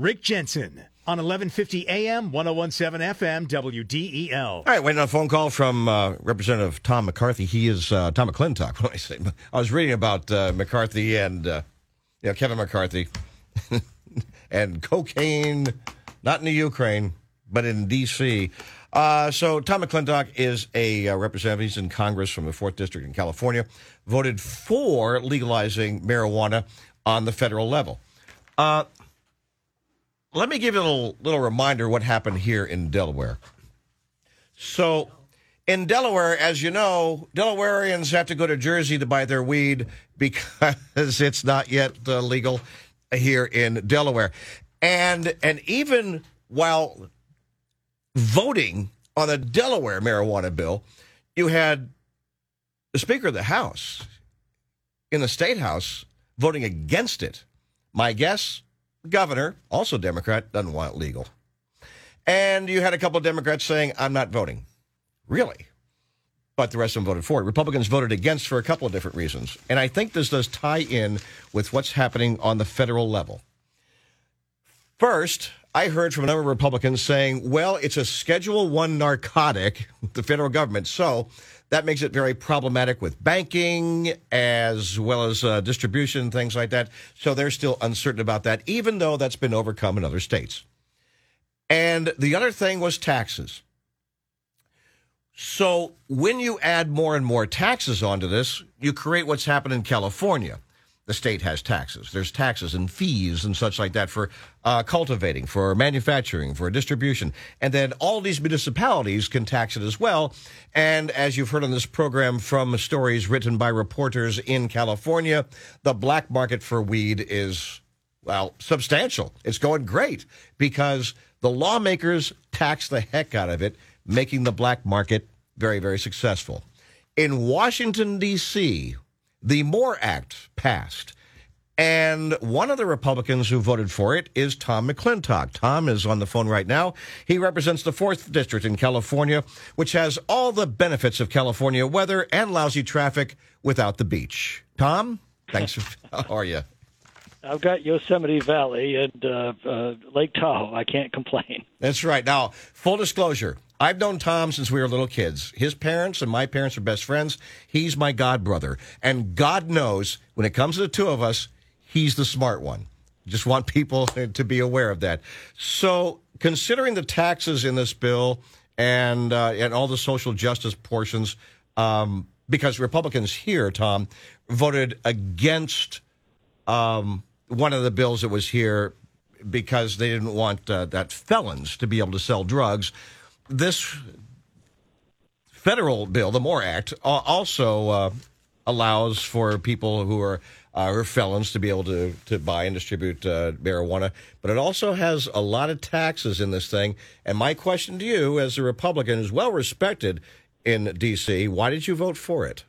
Rick Jensen on 1150 AM, 1017 FM, WDEL. All right, waiting on a phone call from uh, Representative Tom McCarthy. He is uh, Tom McClintock. What do I say? I was reading about uh, McCarthy and uh, you know, Kevin McCarthy and cocaine, not in the Ukraine, but in D.C. Uh, so Tom McClintock is a uh, representative. He's in Congress from the fourth district in California. Voted for legalizing marijuana on the federal level. Let me give you a little, little reminder what happened here in Delaware. So, in Delaware, as you know, Delawareans have to go to Jersey to buy their weed because it's not yet uh, legal here in Delaware. And and even while voting on the Delaware marijuana bill, you had the Speaker of the House in the State House voting against it. My guess, governor, also Democrat, doesn't want it legal. And you had a couple of Democrats saying, I'm not voting. Really? But the rest of them voted for it. Republicans voted against for a couple of different reasons. And I think this does tie in with what's happening on the federal level. First, I heard from a number of Republicans saying, well, it's a Schedule One narcotic, the federal government. So that makes it very problematic with banking as well as uh, distribution, things like that. So they're still uncertain about that, even though that's been overcome in other states. And the other thing was taxes. So when you add more and more taxes onto this, you create what's happened in California the state has taxes. There's taxes and fees and such like that for uh, cultivating, for manufacturing, for distribution. And then all these municipalities can tax it as well. And as you've heard on this program from stories written by reporters in California, the black market for weed is, well, substantial. It's going great because the lawmakers tax the heck out of it, making the black market very, very successful. In Washington, D.C., the MORE Act passed. And one of the Republicans who voted for it is Tom McClintock. Tom is on the phone right now. He represents the 4th District in California, which has all the benefits of California weather and lousy traffic without the beach. Tom, thanks. For, how are you? I've got Yosemite Valley and uh, uh, Lake Tahoe. I can't complain. That's right. Now, full disclosure, I've known Tom since we were little kids. His parents and my parents are best friends. He's my god brother. And God knows when it comes to the two of us, he's the smart one. Just want people to be aware of that. So, considering the taxes in this bill and uh, and all the social justice portions, um, because Republicans here, Tom, voted against um, one of the bills that was here because they didn't want uh, that felons to be able to sell drugs this federal bill, the MORE Act, also uh, allows for people who are uh, felons to be able to, to buy and distribute uh, marijuana, but it also has a lot of taxes in this thing. And my question to you, as a Republican, is well respected in D.C., why did you vote for it?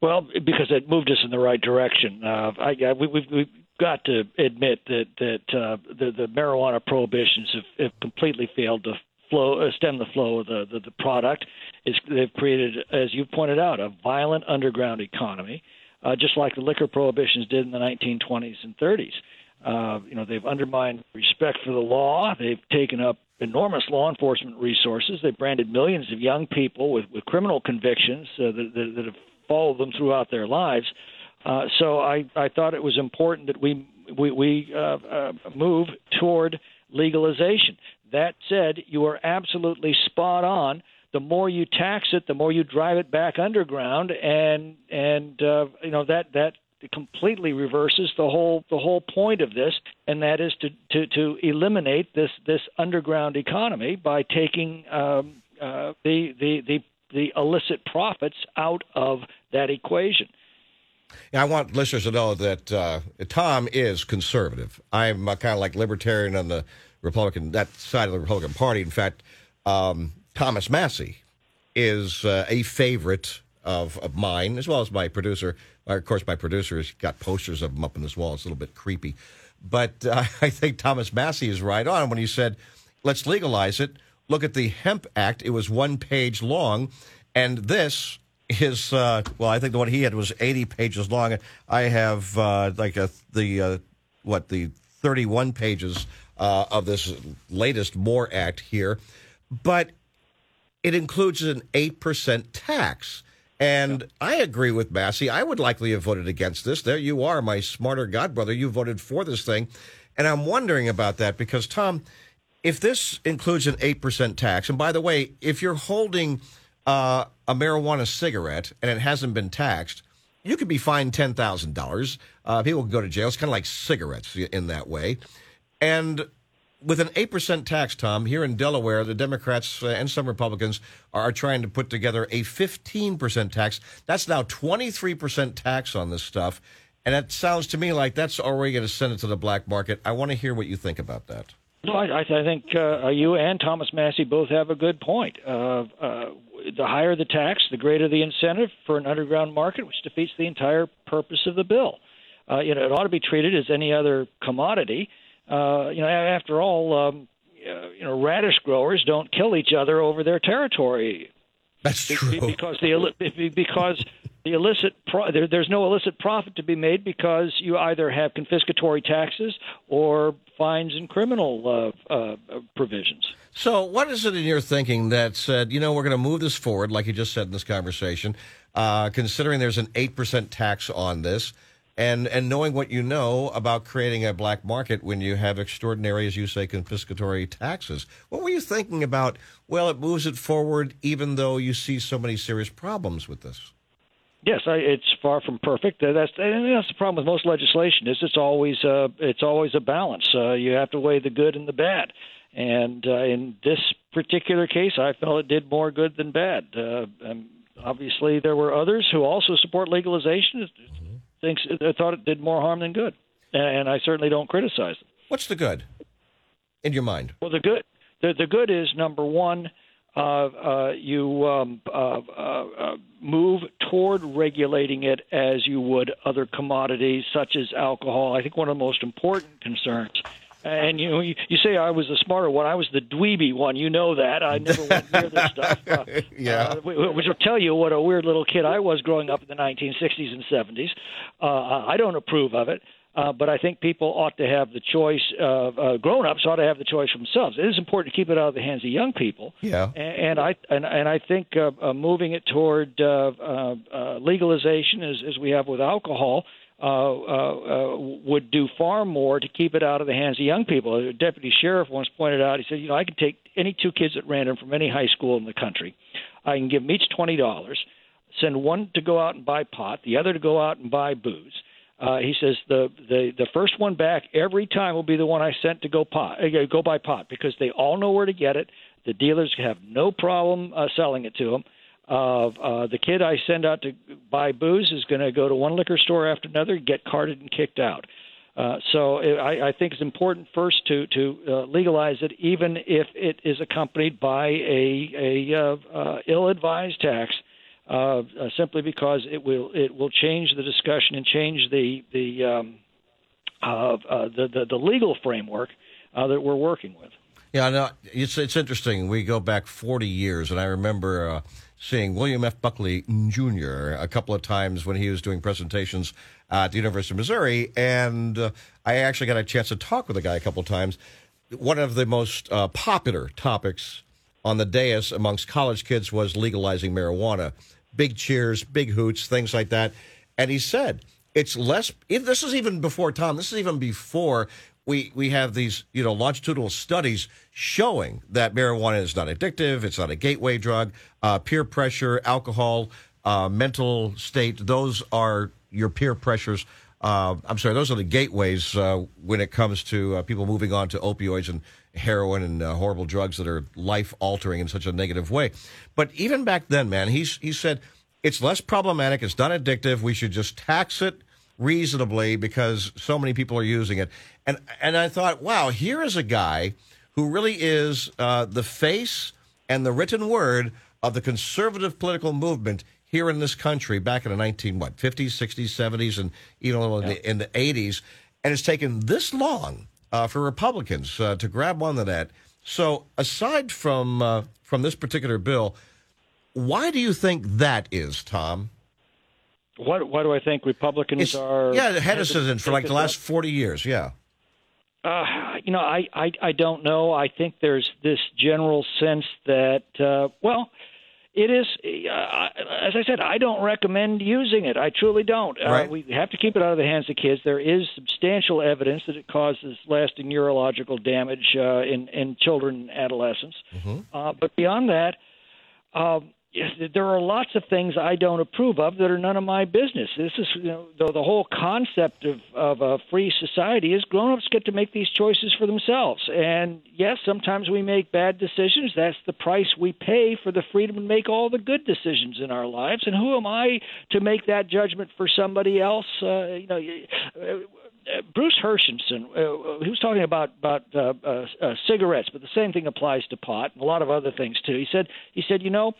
Well, because it moved us in the right direction. Uh, I, I, we, we've, we've got to admit that that uh, the, the marijuana prohibitions have, have completely failed to flow, uh, stem the flow of the, the, the product. Is they've created, as you pointed out, a violent underground economy, uh, just like the liquor prohibitions did in the 1920s and 30s. Uh, you know, they've undermined respect for the law. They've taken up enormous law enforcement resources. They've branded millions of young people with, with criminal convictions uh, that, that, that have followed them throughout their lives. Uh, so I, I thought it was important that we we, we uh, uh, move toward legalization. That said, you are absolutely spot on. The more you tax it, the more you drive it back underground, and and uh, you know that that completely reverses the whole the whole point of this, and that is to to, to eliminate this this underground economy by taking um, uh, the, the the the illicit profits out of that equation. Yeah, I want listeners to know that uh, Tom is conservative. I'm uh, kind of like libertarian on the Republican that side of the Republican Party. In fact, um, Thomas Massie is uh, a favorite of, of mine, as well as my producer. Of course, my producer has got posters of him up on this wall. It's a little bit creepy. But uh, I think Thomas Massie is right on when he said, let's legalize it. Look at the Hemp Act. It was one page long. And this is, uh, well, I think the one he had was 80 pages long. I have uh, like a, the, uh, what, the 31 pages uh, of this latest MORE Act here, but it includes an 8% tax. And I agree with Massie. I would likely have voted against this. There you are, my smarter godbrother. You voted for this thing. And I'm wondering about that because, Tom, if this includes an 8% tax, and by the way, if you're holding uh, a marijuana cigarette and it hasn't been taxed, you could be fined $10,000. Uh, people can go to jail. It's kind of like cigarettes in that way. And with an 8% tax, Tom, here in Delaware, the Democrats uh, and some Republicans are trying to put together a 15% tax. That's now 23% tax on this stuff. And it sounds to me like that's already going to send it to the black market. I want to hear what you think about that. No, I, I think uh, you and Thomas Massie both have a good point. Uh, uh, the higher the tax, the greater the incentive for an underground market, which defeats the entire purpose of the bill. Uh, you know, it ought to be treated as any other commodity. Uh, you know, after all, um, uh, you know, radish growers don't kill each other over their territory. That's true. Because the because the illicit pro- there, there's no illicit profit to be made because you either have confiscatory taxes or fines and criminal uh, uh, provisions. So, what is it in your thinking that said, you know, we're going to move this forward, like you just said in this conversation, uh, considering there's an 8% tax on this, and, and knowing what you know about creating a black market when you have extraordinary, as you say, confiscatory taxes? What were you thinking about? Well, it moves it forward, even though you see so many serious problems with this. Yes, I, it's far from perfect. That's and that's the problem with most legislation is it's always uh, it's always a balance. Uh, you have to weigh the good and the bad. And uh, in this particular case, I felt it did more good than bad. Uh, obviously, there were others who also support legalization. Mm-hmm. Thinks uh, thought it did more harm than good, and I certainly don't criticize them. What's the good in your mind? Well, the good the, the good is number one. Uh, uh, you um, uh, uh, uh, move toward regulating it as you would other commodities such as alcohol. I think one of the most important concerns and you know, you, you say I was the smarter one. I was the dweeby one. You know that. I never went near this stuff. Uh, yeah. Uh, which will tell you what a weird little kid I was growing up in the 1960s and 70s. Uh, I don't approve of it. Uh, but I think people ought to have the choice. Uh, uh, grown-ups ought to have the choice for themselves. It is important to keep it out of the hands of young people. Yeah. And, and I and, and I think uh, uh, moving it toward uh, uh, uh, legalization, as, as we have with alcohol, uh, uh, uh, would do far more to keep it out of the hands of young people. A deputy sheriff once pointed out, he said, you know, I can take any two kids at random from any high school in the country. I can give them each twenty dollars, send one to go out and buy pot, the other to go out and buy booze. Uh, he says the, the the first one back every time will be the one I sent to go pot uh, go buy pot because they all know where to get it. The dealers have no problem uh, selling it to them of uh, the kid I send out to buy booze is going to go to one liquor store after another, get carted and kicked out. Uh, so I, I think it's important first to to uh, legalize it, even if it is accompanied by a a uh, uh, ill-advised tax, uh, uh, simply because it will it will change the discussion and change the the um, uh, uh, the, the the legal framework uh, that we're working with. Yeah, no, it's it's interesting. We go back 40 years, and I remember. Uh, seeing William F. Buckley Jr. a couple of times when he was doing presentations at the University of Missouri, and uh, I actually got a chance to talk with the guy a couple of times. One of the most uh, popular topics on the dais amongst college kids was legalizing marijuana. Big cheers, big hoots, things like that. And he said, it's less, this is even before, Tom, this is even before we we have these you know longitudinal studies showing that marijuana is not addictive, it's not a gateway drug. Uh, peer pressure, alcohol, uh, mental state, those are your peer pressures. Uh, I'm sorry, those are the gateways uh, when it comes to uh, people moving on to opioids and heroin and uh, horrible drugs that are life altering in such a negative way. But even back then, man, he's he said it's less problematic, it's not addictive. We should just tax it reasonably because so many people are using it. And and I thought, wow, here is a guy who really is uh, the face and the written word of the conservative political movement here in this country back in the 19 what 50s 60s 70s and you know in, the, in the 80s and it's taken this long uh, for republicans uh, to grab onto that. So aside from uh, from this particular bill why do you think that is tom what why do I think Republicans it's, are? Yeah, hesitant for like the last forty years. Yeah. Uh, you know, I, I I don't know. I think there's this general sense that uh, well, it is uh, as I said. I don't recommend using it. I truly don't. Right. Uh, we have to keep it out of the hands of kids. There is substantial evidence that it causes lasting neurological damage uh, in in children and adolescents. Uh, but beyond that. Um, there are lots of things I don't approve of that are none of my business. This is you know, the, the whole concept of, of a free society is grown-ups get to make these choices for themselves. And yes, sometimes we make bad decisions. That's the price we pay for the freedom to make all the good decisions in our lives. And who am I to make that judgment for somebody else? Uh, you know. Uh, Bruce Herschensohn, uh, he was talking about about uh, uh, uh, cigarettes, but the same thing applies to pot and a lot of other things too. He said, he said, you know,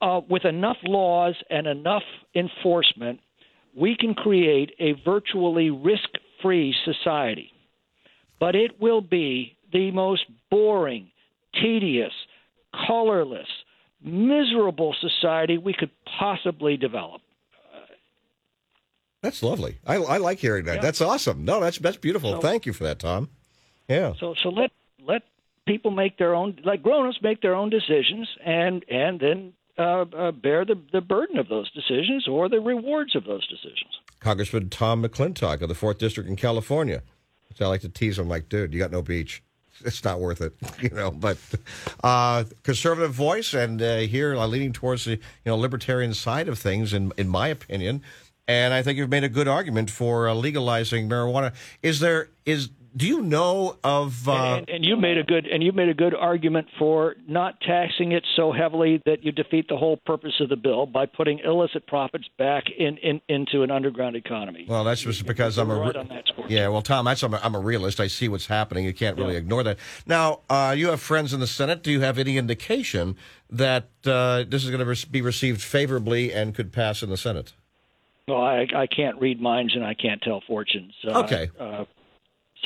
uh, with enough laws and enough enforcement, we can create a virtually risk free society. But it will be the most boring, tedious, colorless, miserable society we could possibly develop. That's lovely. I, I like hearing that. Yeah. That's awesome. No, that's that's beautiful. So- Thank you for that, Tom. Yeah. So so let let people make their own like grown-ups make their own decisions and and then uh, uh, bear the the burden of those decisions or the rewards of those decisions. Congressman Tom McClintock of the Fourth District in California. So I like to tease him, like, dude, you got no beach. It's not worth it, you know. But uh, conservative voice, and uh, here uh, leaning towards the you know libertarian side of things, in in my opinion. And I think you've made a good argument for uh, legalizing marijuana. Is there is do you know of? Uh, and, and you made a good and you made a good argument for not taxing it so heavily that you defeat the whole purpose of the bill by putting illicit profits back in, in into an underground economy. Well, that's just because I'm a Right on that score. yeah. Well, Tom, that's I'm a, I'm a realist. I see what's happening. You can't really Yeah. ignore that. Now, uh, you have friends in the Senate. Do you have any indication that uh, this is going to be received favorably and could pass in the Senate? No, I I can't read minds and I can't tell fortunes. Uh, Okay. Uh,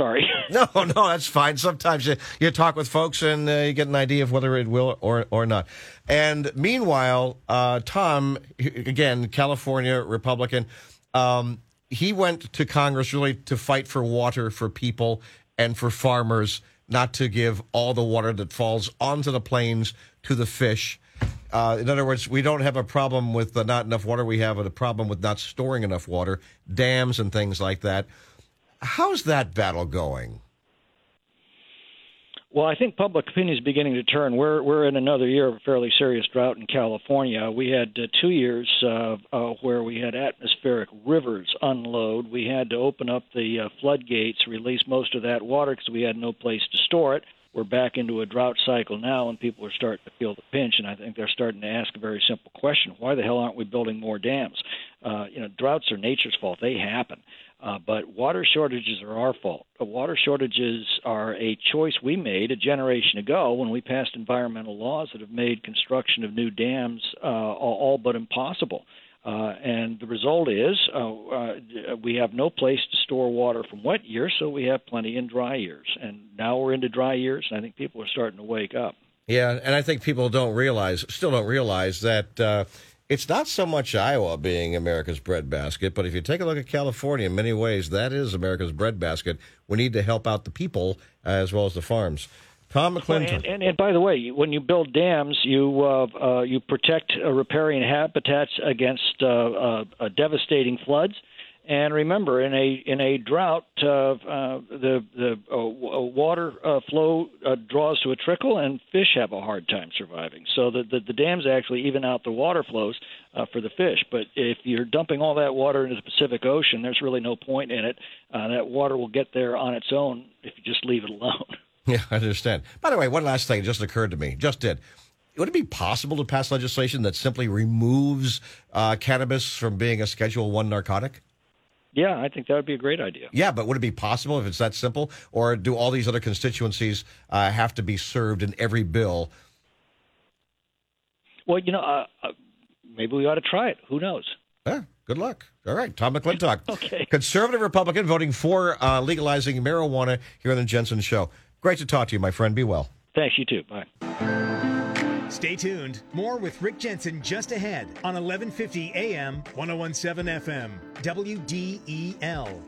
sorry. No, no, that's fine. Sometimes you, you talk with folks and uh, you get an idea of whether it will or or not. And meanwhile, uh, Tom, again, California Republican, um, he went to Congress really to fight for water for people and for farmers, not to give all the water that falls onto the plains to the fish. Uh, in other words, we don't have a problem with the not enough water. We have a problem with not storing enough water, dams and things like that. How's that battle going? Well, I think public opinion is beginning to turn. We're we're in another year of a fairly serious drought in California. We had uh, two years uh, uh, where we had atmospheric rivers unload. We had to open up the uh, floodgates, release most of that water because we had no place to store it. We're back into a drought cycle now, and people are starting to feel the pinch. And I think they're starting to ask a very simple question: Why the hell aren't we building more dams? Uh, you know, droughts are nature's fault; they happen. Uh, but water shortages are our fault. Uh, water shortages are a choice we made a generation ago when we passed environmental laws that have made construction of new dams uh, all, all but impossible. Uh, and the result is uh, uh, we have no place to store water from wet years, so we have plenty in dry years. And now we're into dry years, and I think people are starting to wake up. Yeah, and I think people don't realize, still don't realize that uh, it's not so much Iowa being America's breadbasket, but if you take a look at California, in many ways, that is America's breadbasket. We need to help out the people as well as the farms. Tom McClintock. and, and, and by the way, when you build dams, you uh, uh, you protect uh, riparian habitats against uh, uh, uh, devastating floods. And remember, in a in a drought, uh, uh, the the uh, w- water uh, flow uh, draws to a trickle, and fish have a hard time surviving. So the the, the dams actually even out the water flows uh, for the fish. But if you're dumping all that water into the Pacific Ocean, there's really no point in it. Uh, that water will get there on its own if you just leave it alone. Yeah, I understand. By the way, one last thing just occurred to me, just did. Would it be possible to pass legislation that simply removes uh, cannabis from being a Schedule One narcotic? Yeah, I think that would be a great idea. Yeah, but would it be possible if it's that simple, or do all these other constituencies uh, have to be served in every bill? Well, you know, uh, uh, maybe we ought to try it. Who knows? Yeah, good luck. All right, Tom McClintock, Okay. conservative Republican, voting for uh, legalizing marijuana here on the Jensen Show. Great to talk to you, my friend. Be well. Thanks, you too. Bye. Stay tuned. More with Rick Jensen just ahead on 1150 AM, 1017 FM, WDEL.